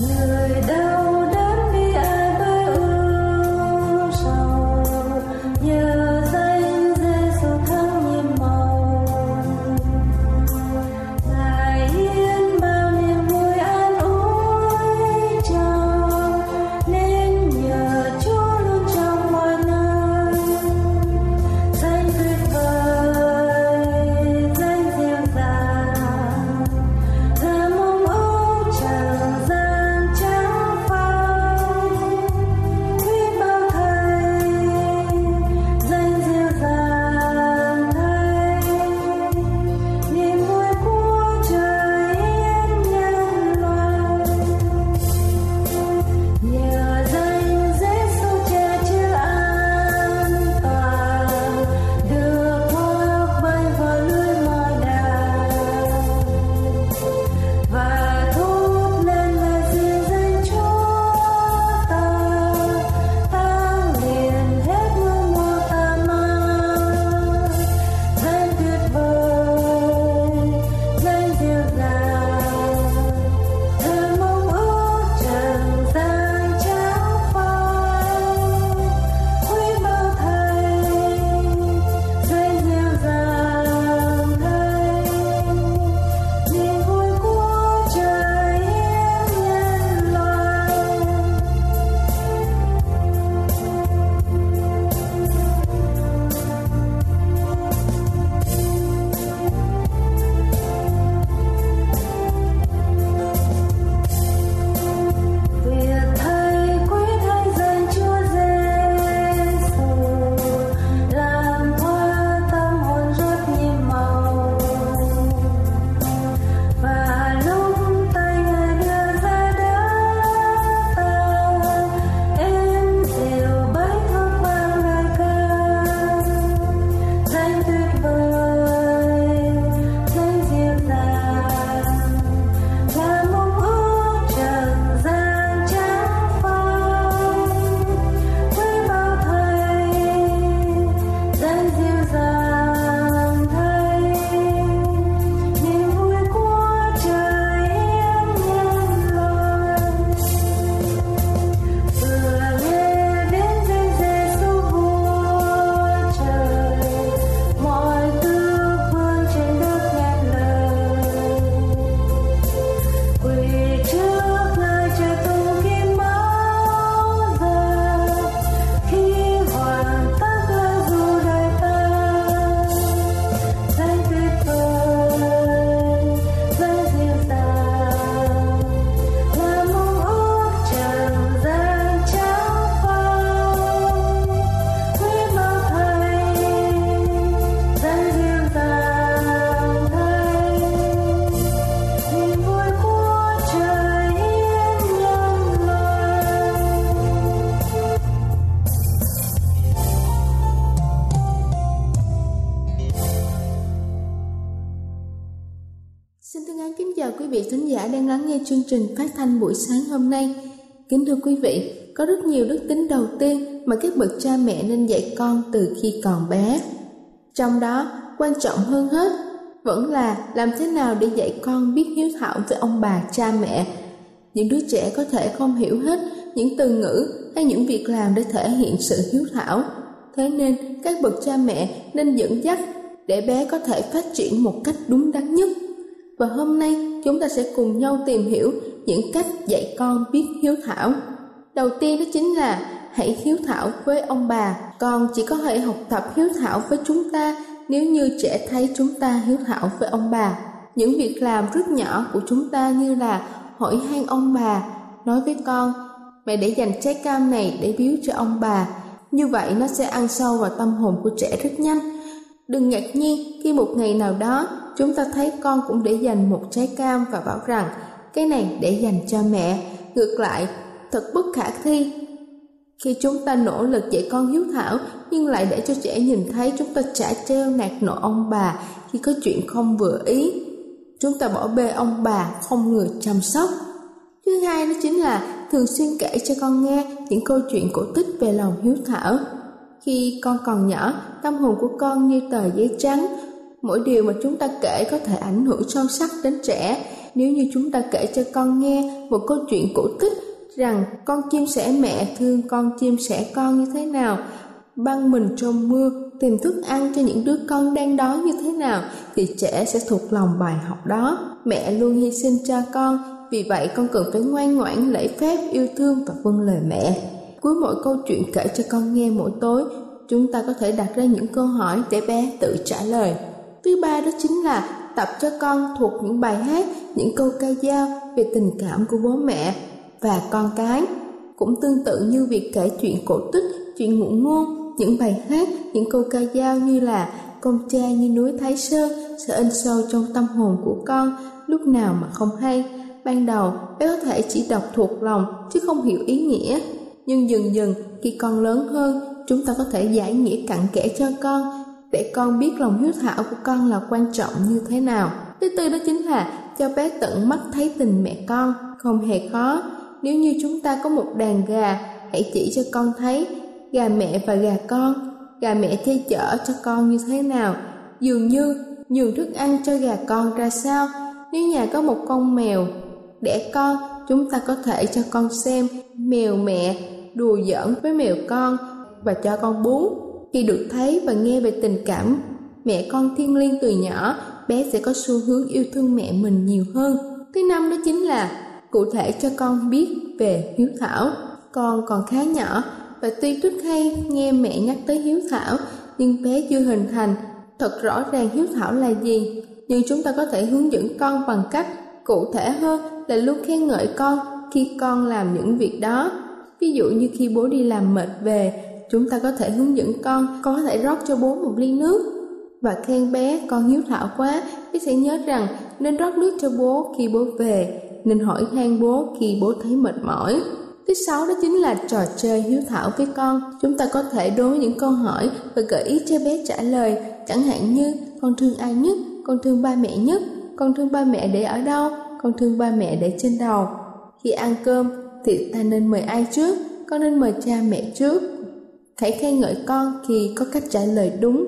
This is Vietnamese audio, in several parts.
nay. Thanh buổi sáng hôm nay. Kính thưa quý vị, có rất nhiều đức tính đầu tiên mà các bậc cha mẹ nên dạy con từ khi còn bé. Trong đó, quan trọng hơn hết vẫn là làm thế nào để dạy con biết hiếu thảo với ông bà cha mẹ. Những đứa trẻ có thể không hiểu hết những từ ngữ hay những việc làm để thể hiện sự hiếu thảo. Thế nên các bậc cha mẹ nên dẫn dắt để bé có thể phát triển một cách đúng đắn nhất và hôm nay chúng ta sẽ cùng nhau tìm hiểu những cách dạy con biết hiếu thảo. Đầu tiên đó chính là hãy hiếu thảo với ông bà. Con chỉ có thể học tập hiếu thảo với chúng ta nếu như trẻ thấy chúng ta hiếu thảo với ông bà. Những việc làm rất nhỏ của chúng ta như là hỏi han ông bà, nói với con, mẹ để dành trái cam này để biếu cho ông bà. Như vậy nó sẽ ăn sâu vào tâm hồn của trẻ rất nhanh. Đừng ngạc nhiên khi một ngày nào đó chúng ta thấy con cũng để dành một trái cam và bảo rằng cái này để dành cho mẹ. Ngược lại, thật bất khả thi. Khi chúng ta nỗ lực dạy con hiếu thảo nhưng lại để cho trẻ nhìn thấy chúng ta trả treo nạt nộ ông bà khi có chuyện không vừa ý. Chúng ta bỏ bê ông bà không người chăm sóc. Thứ hai đó chính là thường xuyên kể cho con nghe những câu chuyện cổ tích về lòng hiếu thảo. Khi con còn nhỏ, tâm hồn của con như tờ giấy trắng, mỗi điều mà chúng ta kể có thể ảnh hưởng sâu sắc đến trẻ nếu như chúng ta kể cho con nghe một câu chuyện cổ tích rằng con chim sẻ mẹ thương con chim sẻ con như thế nào, băng mình trong mưa, tìm thức ăn cho những đứa con đang đói như thế nào, thì trẻ sẽ thuộc lòng bài học đó. Mẹ luôn hy sinh cho con, vì vậy con cần phải ngoan ngoãn lễ phép, yêu thương và vâng lời mẹ. Cuối mỗi câu chuyện kể cho con nghe mỗi tối, chúng ta có thể đặt ra những câu hỏi để bé tự trả lời. Thứ ba đó chính là tập cho con thuộc những bài hát, những câu ca dao về tình cảm của bố mẹ và con cái. Cũng tương tự như việc kể chuyện cổ tích, chuyện ngụ ngôn, những bài hát, những câu ca dao như là Con cha như núi Thái Sơn sẽ in sâu trong tâm hồn của con lúc nào mà không hay. Ban đầu bé có thể chỉ đọc thuộc lòng chứ không hiểu ý nghĩa. Nhưng dần dần khi con lớn hơn, chúng ta có thể giải nghĩa cặn kẽ cho con để con biết lòng hiếu thảo của con là quan trọng như thế nào. Thứ tư đó chính là cho bé tận mắt thấy tình mẹ con, không hề khó. Nếu như chúng ta có một đàn gà, hãy chỉ cho con thấy gà mẹ và gà con, gà mẹ che chở cho con như thế nào, dường như nhường thức ăn cho gà con ra sao. Nếu nhà có một con mèo đẻ con, chúng ta có thể cho con xem mèo mẹ đùa giỡn với mèo con và cho con bú khi được thấy và nghe về tình cảm mẹ con thiên liêng từ nhỏ, bé sẽ có xu hướng yêu thương mẹ mình nhiều hơn. Thứ năm đó chính là cụ thể cho con biết về hiếu thảo. Con còn khá nhỏ và tuy rất hay nghe mẹ nhắc tới hiếu thảo, nhưng bé chưa hình thành thật rõ ràng hiếu thảo là gì. Nhưng chúng ta có thể hướng dẫn con bằng cách cụ thể hơn là luôn khen ngợi con khi con làm những việc đó. Ví dụ như khi bố đi làm mệt về chúng ta có thể hướng dẫn con con có thể rót cho bố một ly nước. Và khen bé con hiếu thảo quá, bé sẽ nhớ rằng nên rót nước cho bố khi bố về, nên hỏi han bố khi bố thấy mệt mỏi. Thứ sáu đó chính là trò chơi hiếu thảo với con. Chúng ta có thể đối những câu hỏi và gợi ý cho bé trả lời. Chẳng hạn như, con thương ai nhất? Con thương ba mẹ nhất? Con thương ba mẹ để ở đâu? Con thương ba mẹ để trên đầu? Khi ăn cơm thì ta nên mời ai trước? Con nên mời cha mẹ trước. Hãy khen ngợi con khi có cách trả lời đúng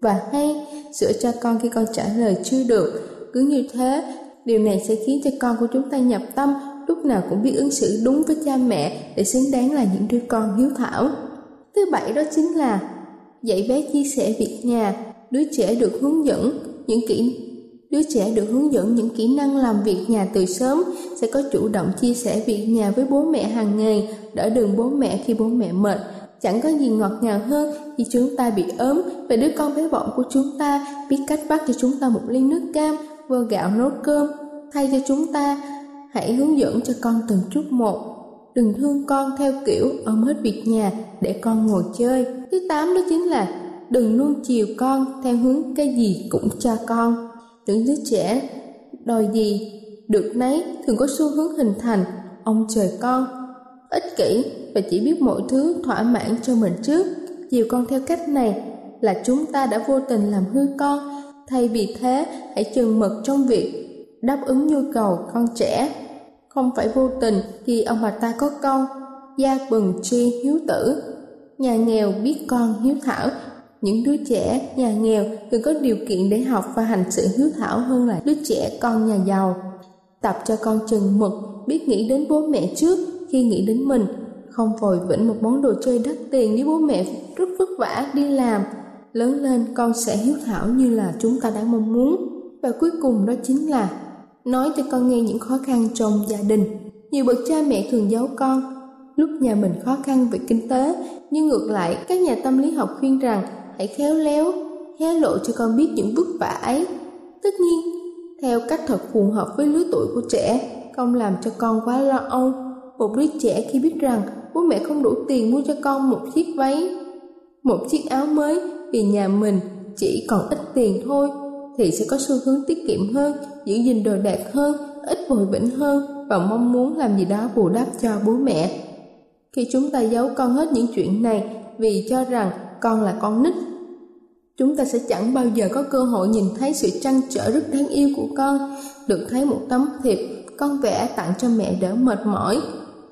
và hay, sửa cho con khi con trả lời chưa được. Cứ như thế, điều này sẽ khiến cho con của chúng ta nhập tâm, lúc nào cũng biết ứng xử đúng với cha mẹ để xứng đáng là những đứa con hiếu thảo. Thứ bảy đó chính là dạy bé chia sẻ việc nhà, đứa trẻ được hướng dẫn những kỹ đứa trẻ được hướng dẫn những kỹ năng làm việc nhà từ sớm sẽ có chủ động chia sẻ việc nhà với bố mẹ hàng ngày đỡ đừng bố mẹ khi bố mẹ mệt Chẳng có gì ngọt ngào hơn khi chúng ta bị ốm và đứa con bé bỏng của chúng ta biết cách bắt cho chúng ta một ly nước cam, vơ gạo nấu cơm. Thay cho chúng ta, hãy hướng dẫn cho con từng chút một. Đừng thương con theo kiểu ôm hết việc nhà để con ngồi chơi. Thứ tám đó chính là đừng nuông chiều con theo hướng cái gì cũng cho con. Những đứa trẻ đòi gì được nấy thường có xu hướng hình thành ông trời con ích kỷ và chỉ biết mọi thứ thỏa mãn cho mình trước chiều con theo cách này là chúng ta đã vô tình làm hư con thay vì thế hãy chừng mực trong việc đáp ứng nhu cầu con trẻ. Không phải vô tình khi ông bà ta có câu gia bừng tri hiếu tử. Nhà nghèo biết con hiếu thảo, những đứa trẻ nhà nghèo thường có điều kiện để học và hành sự hiếu thảo hơn là đứa trẻ con nhà giàu. Tập cho con chừng mực, biết nghĩ đến bố mẹ trước khi nghĩ đến mình, không vội vĩnh một món đồ chơi đắt tiền nếu bố mẹ rất vất vả đi làm. Lớn lên con sẽ hiếu thảo như là chúng ta đã mong muốn. Và cuối cùng đó chính là nói cho con nghe những khó khăn trong gia đình. Nhiều bậc cha mẹ thường giấu con lúc nhà mình khó khăn về kinh tế, nhưng ngược lại các nhà tâm lý học khuyên rằng hãy khéo léo, hé lộ cho con biết những vất vả ấy. Tất nhiên, theo cách thật phù hợp với lứa tuổi của trẻ, không làm cho con quá lo âu. Một đứa trẻ khi biết rằng bố mẹ không đủ tiền mua cho con một chiếc váy, một chiếc áo mới vì nhà mình chỉ còn ít tiền thôi, thì sẽ có xu hướng tiết kiệm hơn, giữ gìn đồ đạc hơn, ít vội vĩnh hơn và mong muốn làm gì đó bù đắp cho bố mẹ. Khi chúng ta giấu con hết những chuyện này vì cho rằng con là con nít, chúng ta sẽ chẳng bao giờ có cơ hội nhìn thấy sự trăn trở rất đáng yêu của con, được thấy một tấm thiệp con vẽ tặng cho mẹ đỡ mệt mỏi,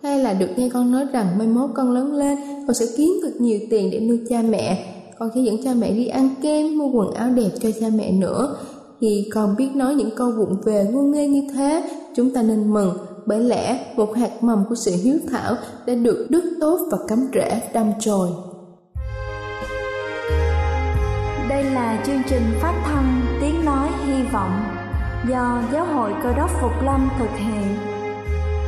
hay là được nghe con nói rằng mai mốt con lớn lên con sẽ kiếm được nhiều tiền để nuôi cha mẹ, con sẽ dẫn cha mẹ đi ăn kem, mua quần áo đẹp cho cha mẹ nữa. Khi con biết nói những câu vụng về ngu nghê như thế, chúng ta nên mừng bởi lẽ một hạt mầm của sự hiếu thảo đã được đức tốt và cắm rễ đâm chồi. Đây là chương trình phát thanh Tiếng Nói Hy Vọng do Giáo hội Cơ đốc Phục Lâm thực hiện.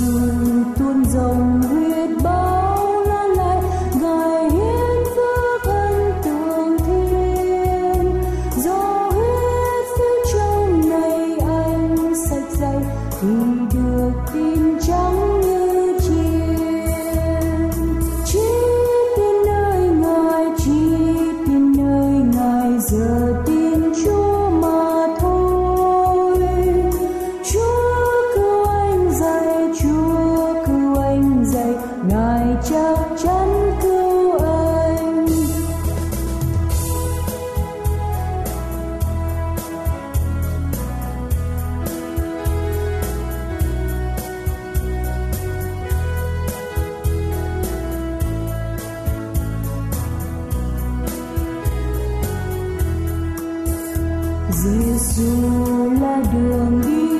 sương tuôn dòng huyết bao Jesus, là đường đi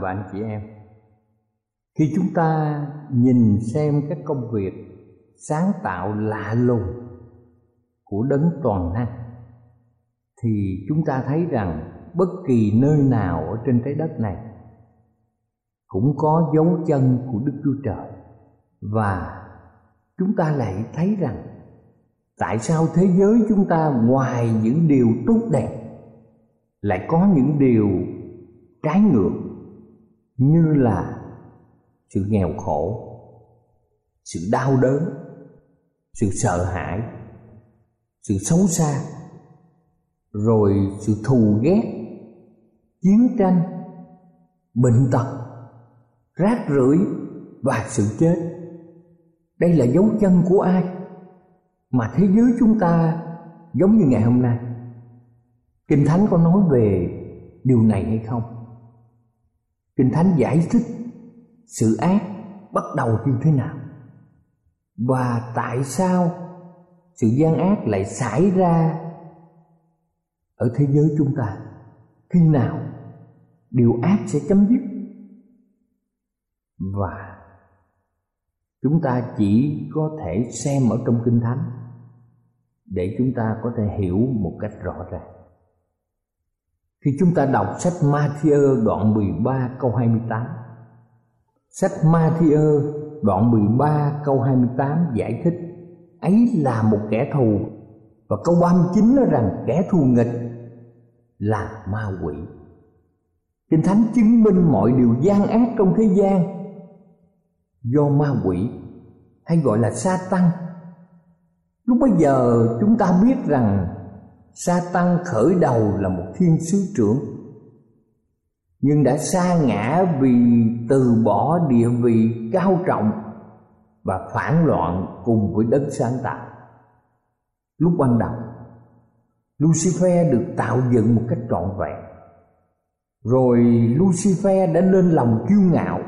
và anh chị em. Khi chúng ta nhìn xem các công việc sáng tạo lạ lùng của đấng toàn năng, thì chúng ta thấy rằng bất kỳ nơi nào ở trên trái đất này cũng có dấu chân của Đức Chúa Trời. Và chúng ta lại thấy rằng tại sao thế giới chúng ta ngoài những điều tốt đẹp lại có những điều trái ngược như là sự nghèo khổ, sự đau đớn, sự sợ hãi, sự xấu xa, rồi sự thù ghét, chiến tranh, bệnh tật, rác rưởi và sự chết. Đây là dấu chân của ai mà thế giới chúng ta giống như ngày hôm nay? Kinh thánh có nói về điều này hay không? Kinh thánh giải thích sự ác bắt đầu như thế nào và tại sao sự gian ác lại xảy ra ở thế giới chúng ta. Khi nào điều ác sẽ chấm dứt? Và chúng ta chỉ có thể xem ở trong kinh thánh để chúng ta có thể hiểu một cách rõ ràng khi chúng ta đọc sách Matthew đoạn 13 câu 28 Sách Matthew đoạn 13 câu 28 giải thích, ấy là một kẻ thù. Và câu 39 nói rằng, kẻ thù nghịch là ma quỷ. Kinh Thánh chứng minh mọi điều gian ác trong thế gian do ma quỷ, hay gọi là sa tăng lúc bây giờ, chúng ta biết rằng sa tăng khởi đầu là một thiên sứ trưởng, nhưng đã xa ngã vì từ bỏ địa vị cao trọng và phản loạn cùng với đất sáng tạo. Lúc ban đầu, lucifer được tạo dựng một cách trọn vẹn. Rồi lucifer đã lên lòng kiêu ngạo,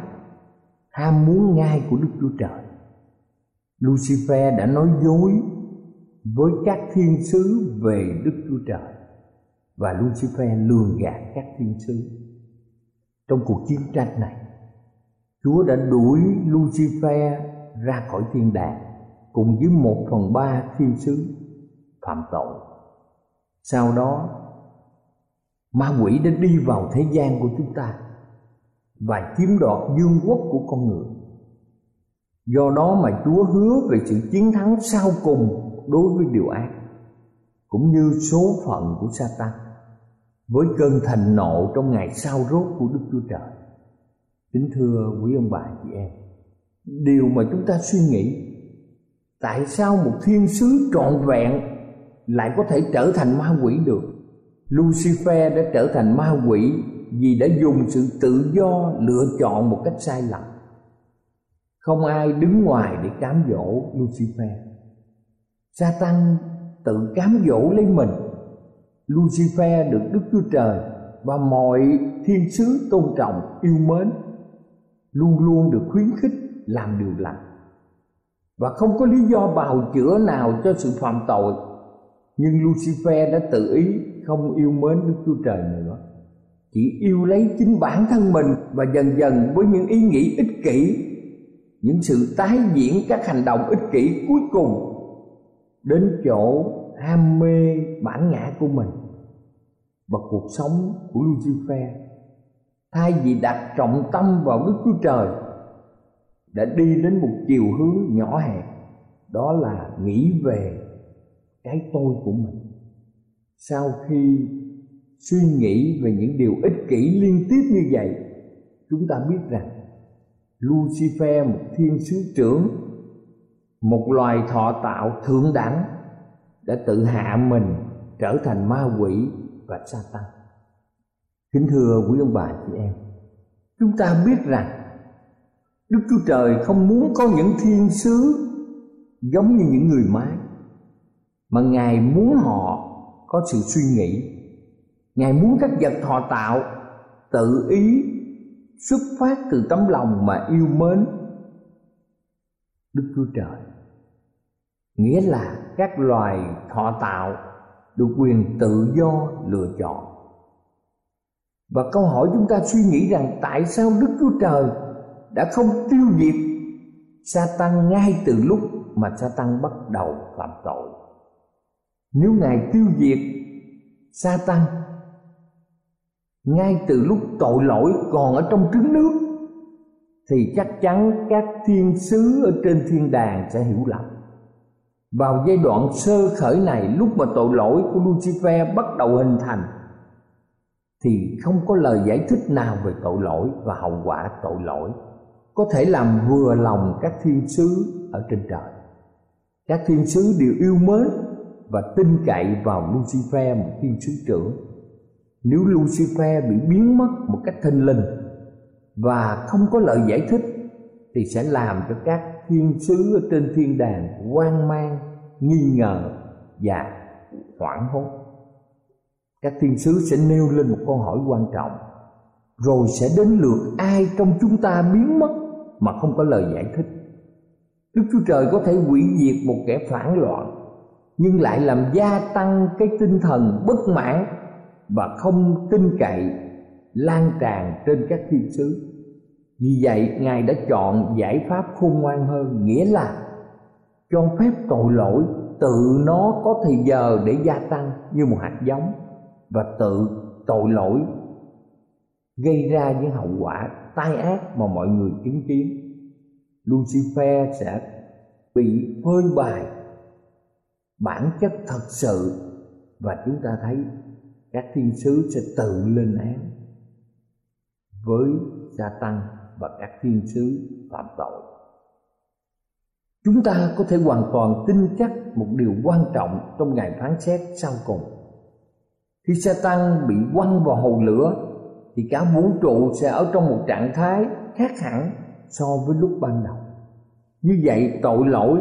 ham muốn ngai của đức chúa trời. Lucifer đã nói dối với các thiên sứ về đức chúa trời. Và lucifer lường gạt các thiên sứ. Trong cuộc chiến tranh này, chúa đã đuổi lucifer ra khỏi thiên đàng cùng với một phần ba thiên sứ phạm tội. Sau đó, ma quỷ đã đi vào thế gian của chúng ta và chiếm đoạt dương quốc của con người. Do đó mà chúa hứa về sự chiến thắng sau cùng đối với điều ác cũng như số phận của Satan với cơn thành nộ trong ngày sau rốt của Đức Chúa Trời. Kính thưa quý ông bà chị em, điều mà chúng ta suy nghĩ tại sao một thiên sứ trọn vẹn lại có thể trở thành ma quỷ được? Lucifer đã trở thành ma quỷ vì đã dùng sự tự do lựa chọn một cách sai lầm. Không ai đứng ngoài để cám dỗ Lucifer. Satan tự cám dỗ lấy mình. Lucifer được Đức Chúa Trời và mọi thiên sứ tôn trọng, yêu mến luôn luôn được khuyến khích làm điều lành và không có lý do bào chữa nào cho sự phạm tội, nhưng Lucifer đã tự ý không yêu mến Đức Chúa Trời nữa chỉ yêu lấy chính bản thân mình và dần dần với những ý nghĩ ích kỷ, những sự tái diễn các hành động ích kỷ cuối cùng đến chỗ ham mê bản ngã của mình và cuộc sống của Lucifer. Thay vì đặt trọng tâm vào Đức Chúa Trời, đã đi đến một chiều hướng nhỏ hẹp, đó là nghĩ về cái tôi của mình. Sau khi suy nghĩ về những điều ích kỷ liên tiếp như vậy, chúng ta biết rằng Lucifer, một thiên sứ trưởng một loài thọ tạo thượng đẳng đã tự hạ mình trở thành ma quỷ và sa tăng. Kính thưa quý ông bà chị em, chúng ta biết rằng đức chúa trời không muốn có những thiên sứ giống như những người mái, mà ngài muốn họ có sự suy nghĩ. Ngài muốn các vật thọ tạo tự ý xuất phát từ tấm lòng mà yêu mến đức chúa trời. Nghĩa là các loài thọ tạo được quyền tự do lựa chọn. Và câu hỏi chúng ta suy nghĩ rằng tại sao Đức Chúa Trời đã không tiêu diệt sa tăng ngay từ lúc mà sa tăng bắt đầu phạm tội? Nếu ngài tiêu diệt sa tăng ngay từ lúc tội lỗi còn ở trong trứng nước thì chắc chắn các thiên sứ ở trên thiên đàng sẽ hiểu lầm. Vào giai đoạn sơ khởi này, lúc mà tội lỗi của lucifer bắt đầu hình thành, thì không có lời giải thích nào về tội lỗi và hậu quả tội lỗi. Có thể làm vừa lòng các thiên sứ ở trên trời. Các thiên sứ đều yêu mến và tin cậy vào lucifer, một thiên sứ trưởng. Nếu lucifer bị biến mất một cách thinh linh và không có lời giải thích, thì sẽ làm cho các thiên sứ ở trên thiên đàng hoang mang, nghi ngờ và hoảng hốt. Các thiên sứ sẽ nêu lên một câu hỏi quan trọng, rồi sẽ đến lượt ai trong chúng ta biến mất mà không có lời giải thích. Đức chúa trời có thể hủy diệt một kẻ phản loạn, nhưng lại làm gia tăng cái tinh thần bất mãn và không tin cậy lan tràn trên các thiên sứ vì vậy, ngài đã chọn giải pháp khôn ngoan hơn, nghĩa là cho phép tội lỗi tự nó có thời giờ để gia tăng như một hạt giống và tự tội lỗi gây ra những hậu quả tai ác mà mọi người chứng kiến. Lucifer sẽ bị phơi bày bản chất thật sự và chúng ta thấy các thiên sứ sẽ tự lên án với gia tăng và các thiên sứ phạm tội. Chúng ta có thể hoàn toàn tin chắc một điều quan trọng trong ngày phán xét sau cùng. Khi Satan tăng bị quăng vào hồ lửa, thì cả vũ trụ sẽ ở trong một trạng thái khác hẳn so với lúc ban đầu. Như vậy, tội lỗi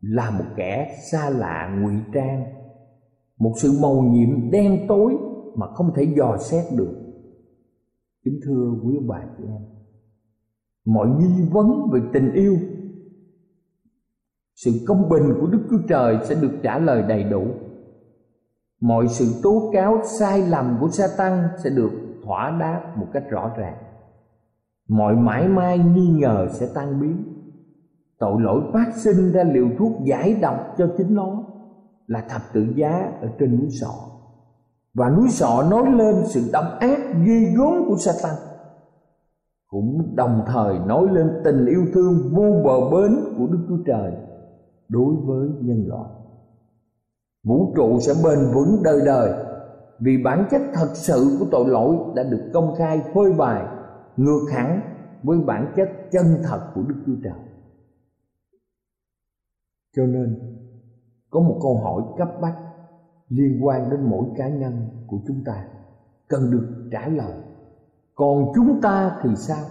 là một kẻ xa lạ ngụy trang, một sự màu nhiệm đen tối mà không thể dò xét được kính thưa quý ông bà chị em, mọi nghi vấn về tình yêu, sự công bình của đức chúa trời sẽ được trả lời đầy đủ. Mọi sự tố cáo sai lầm của sa tăng sẽ được thỏa đáp một cách rõ ràng. Mọi mãi mai nghi ngờ sẽ tan biến. Tội lỗi phát sinh ra liều thuốc giải độc cho chính nó là thập tự giá ở trên núi sọ và núi sọ nói lên sự độc ác ghê gớm của Satan cũng đồng thời nói lên tình yêu thương vô bờ bến của Đức Chúa Trời đối với nhân loại. Vũ trụ sẽ bền vững đời đời vì bản chất thật sự của tội lỗi đã được công khai phơi bày, ngược hẳn với bản chất chân thật của Đức Chúa Trời. Cho nên, có một câu hỏi cấp bách liên quan đến mỗi cá nhân của chúng ta, cần được trả lời. Còn chúng ta thì sao?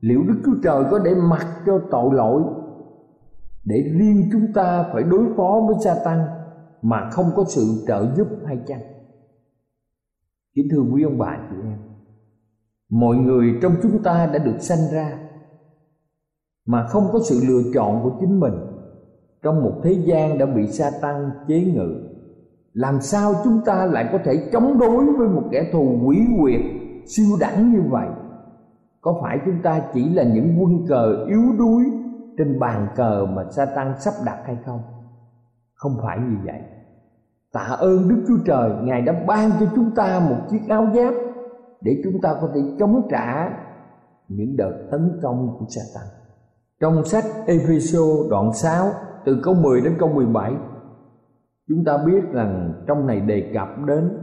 Liệu đức chúa trời có để mặc cho tội lỗi để riêng chúng ta phải đối phó với sa tăng mà không có sự trợ giúp hay chăng? Kính thưa quý ông bà chị em, mọi người trong chúng ta đã được sanh ra mà không có sự lựa chọn của chính mình trong một thế gian đã bị sa tăng chế ngự làm sao chúng ta lại có thể chống đối với một kẻ thù quỷ quyệt, siêu đẳng như vậy? Có phải chúng ta chỉ là những quân cờ yếu đuối trên bàn cờ mà Satan sắp đặt hay không? Không phải như vậy. Tạ ơn đức chúa trời, ngài đã ban cho chúng ta một chiếc áo giáp để chúng ta có thể chống trả những đợt tấn công của Satan. trong sách Epheso đoạn 6 từ câu 10 đến câu 17 chúng ta biết rằng trong này đề cập đến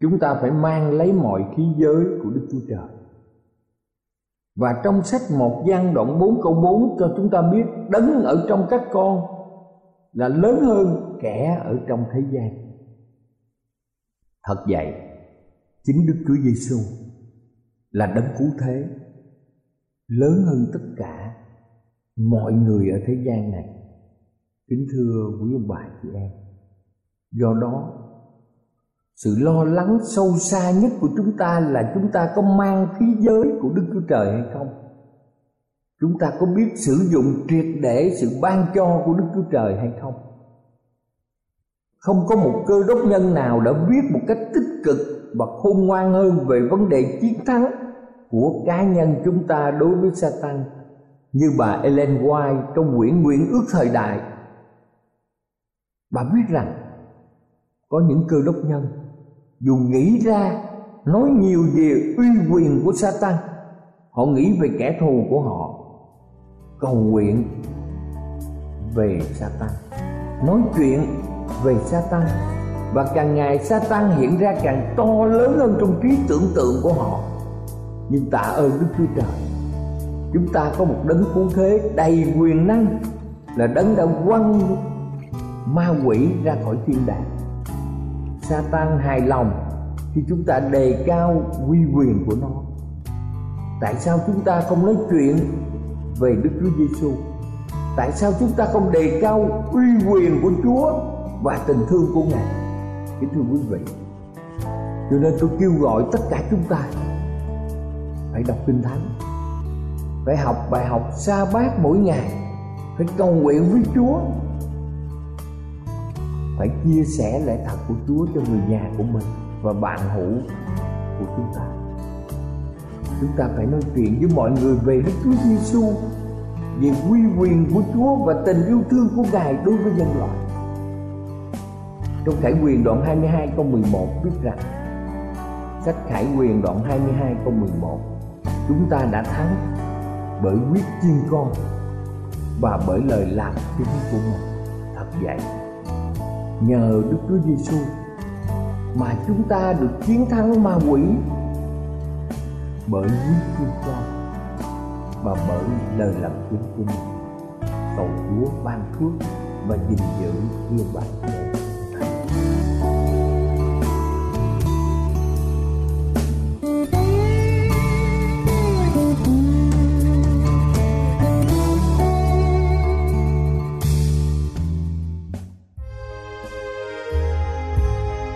chúng ta phải mang lấy mọi khí giới của Đức Chúa Trời. Và trong sách một gian đoạn 4 câu 4 cho chúng ta biết đấng ở trong các con là lớn hơn kẻ ở trong thế gian. Thật vậy, chính Đức Chúa Giêsu là đấng cứu thế lớn hơn tất cả mọi người ở thế gian này. Kính thưa quý ông bà chị em, do đó, sự lo lắng sâu xa nhất của chúng ta là chúng ta có mang khí giới của đức chúa trời hay không chúng ta có biết sử dụng triệt để sự ban cho của đức chúa trời hay không không có một cơ đốc nhân nào đã viết một cách tích cực và khôn ngoan hơn về vấn đề chiến thắng của cá nhân chúng ta đối với Satan như bà Ellen White trong quyển Nguyện ước thời đại. Bà biết rằng có những cơ đốc nhân dù nghĩ ra nói nhiều về uy quyền của Satan, họ nghĩ về kẻ thù của họ, cầu nguyện về Satan, nói chuyện về Satan và càng ngày Satan hiện ra càng to lớn hơn trong trí tưởng tượng của họ. Nhưng tạ ơn Đức Chúa Trời, chúng ta có một đấng cứu thế đầy quyền năng là đấng đã quăng ma quỷ ra khỏi thiên đàng. Satan hài lòng khi chúng ta đề cao uy quyền của nó. Tại sao chúng ta không nói chuyện về Đức Chúa Giêsu? Tại sao chúng ta không đề cao uy quyền của Chúa và tình thương của Ngài? Kính thưa quý vị, cho nên tôi kêu gọi tất cả chúng ta phải đọc Kinh Thánh, phải học bài học sa bát mỗi ngày, phải cầu nguyện với Chúa, phải chia sẻ lẽ thật của Chúa cho người nhà của mình và bạn hữu của chúng ta. Chúng ta phải nói chuyện với mọi người về Đức Chúa Giêsu về quy quyền của Chúa và tình yêu thương của Ngài đối với nhân loại. Trong Khải quyền đoạn 22 câu 11 viết rằng Sách Khải quyền đoạn 22 câu 11 Chúng ta đã thắng bởi quyết chiên con và bởi lời làm chứng của mình. Thật vậy, nhờ Đức Chúa Giêsu mà chúng ta được chiến thắng ma quỷ bởi huyết chiên con và bởi lời làm chứng của mình cầu Chúa ban phước và gìn giữ như bạn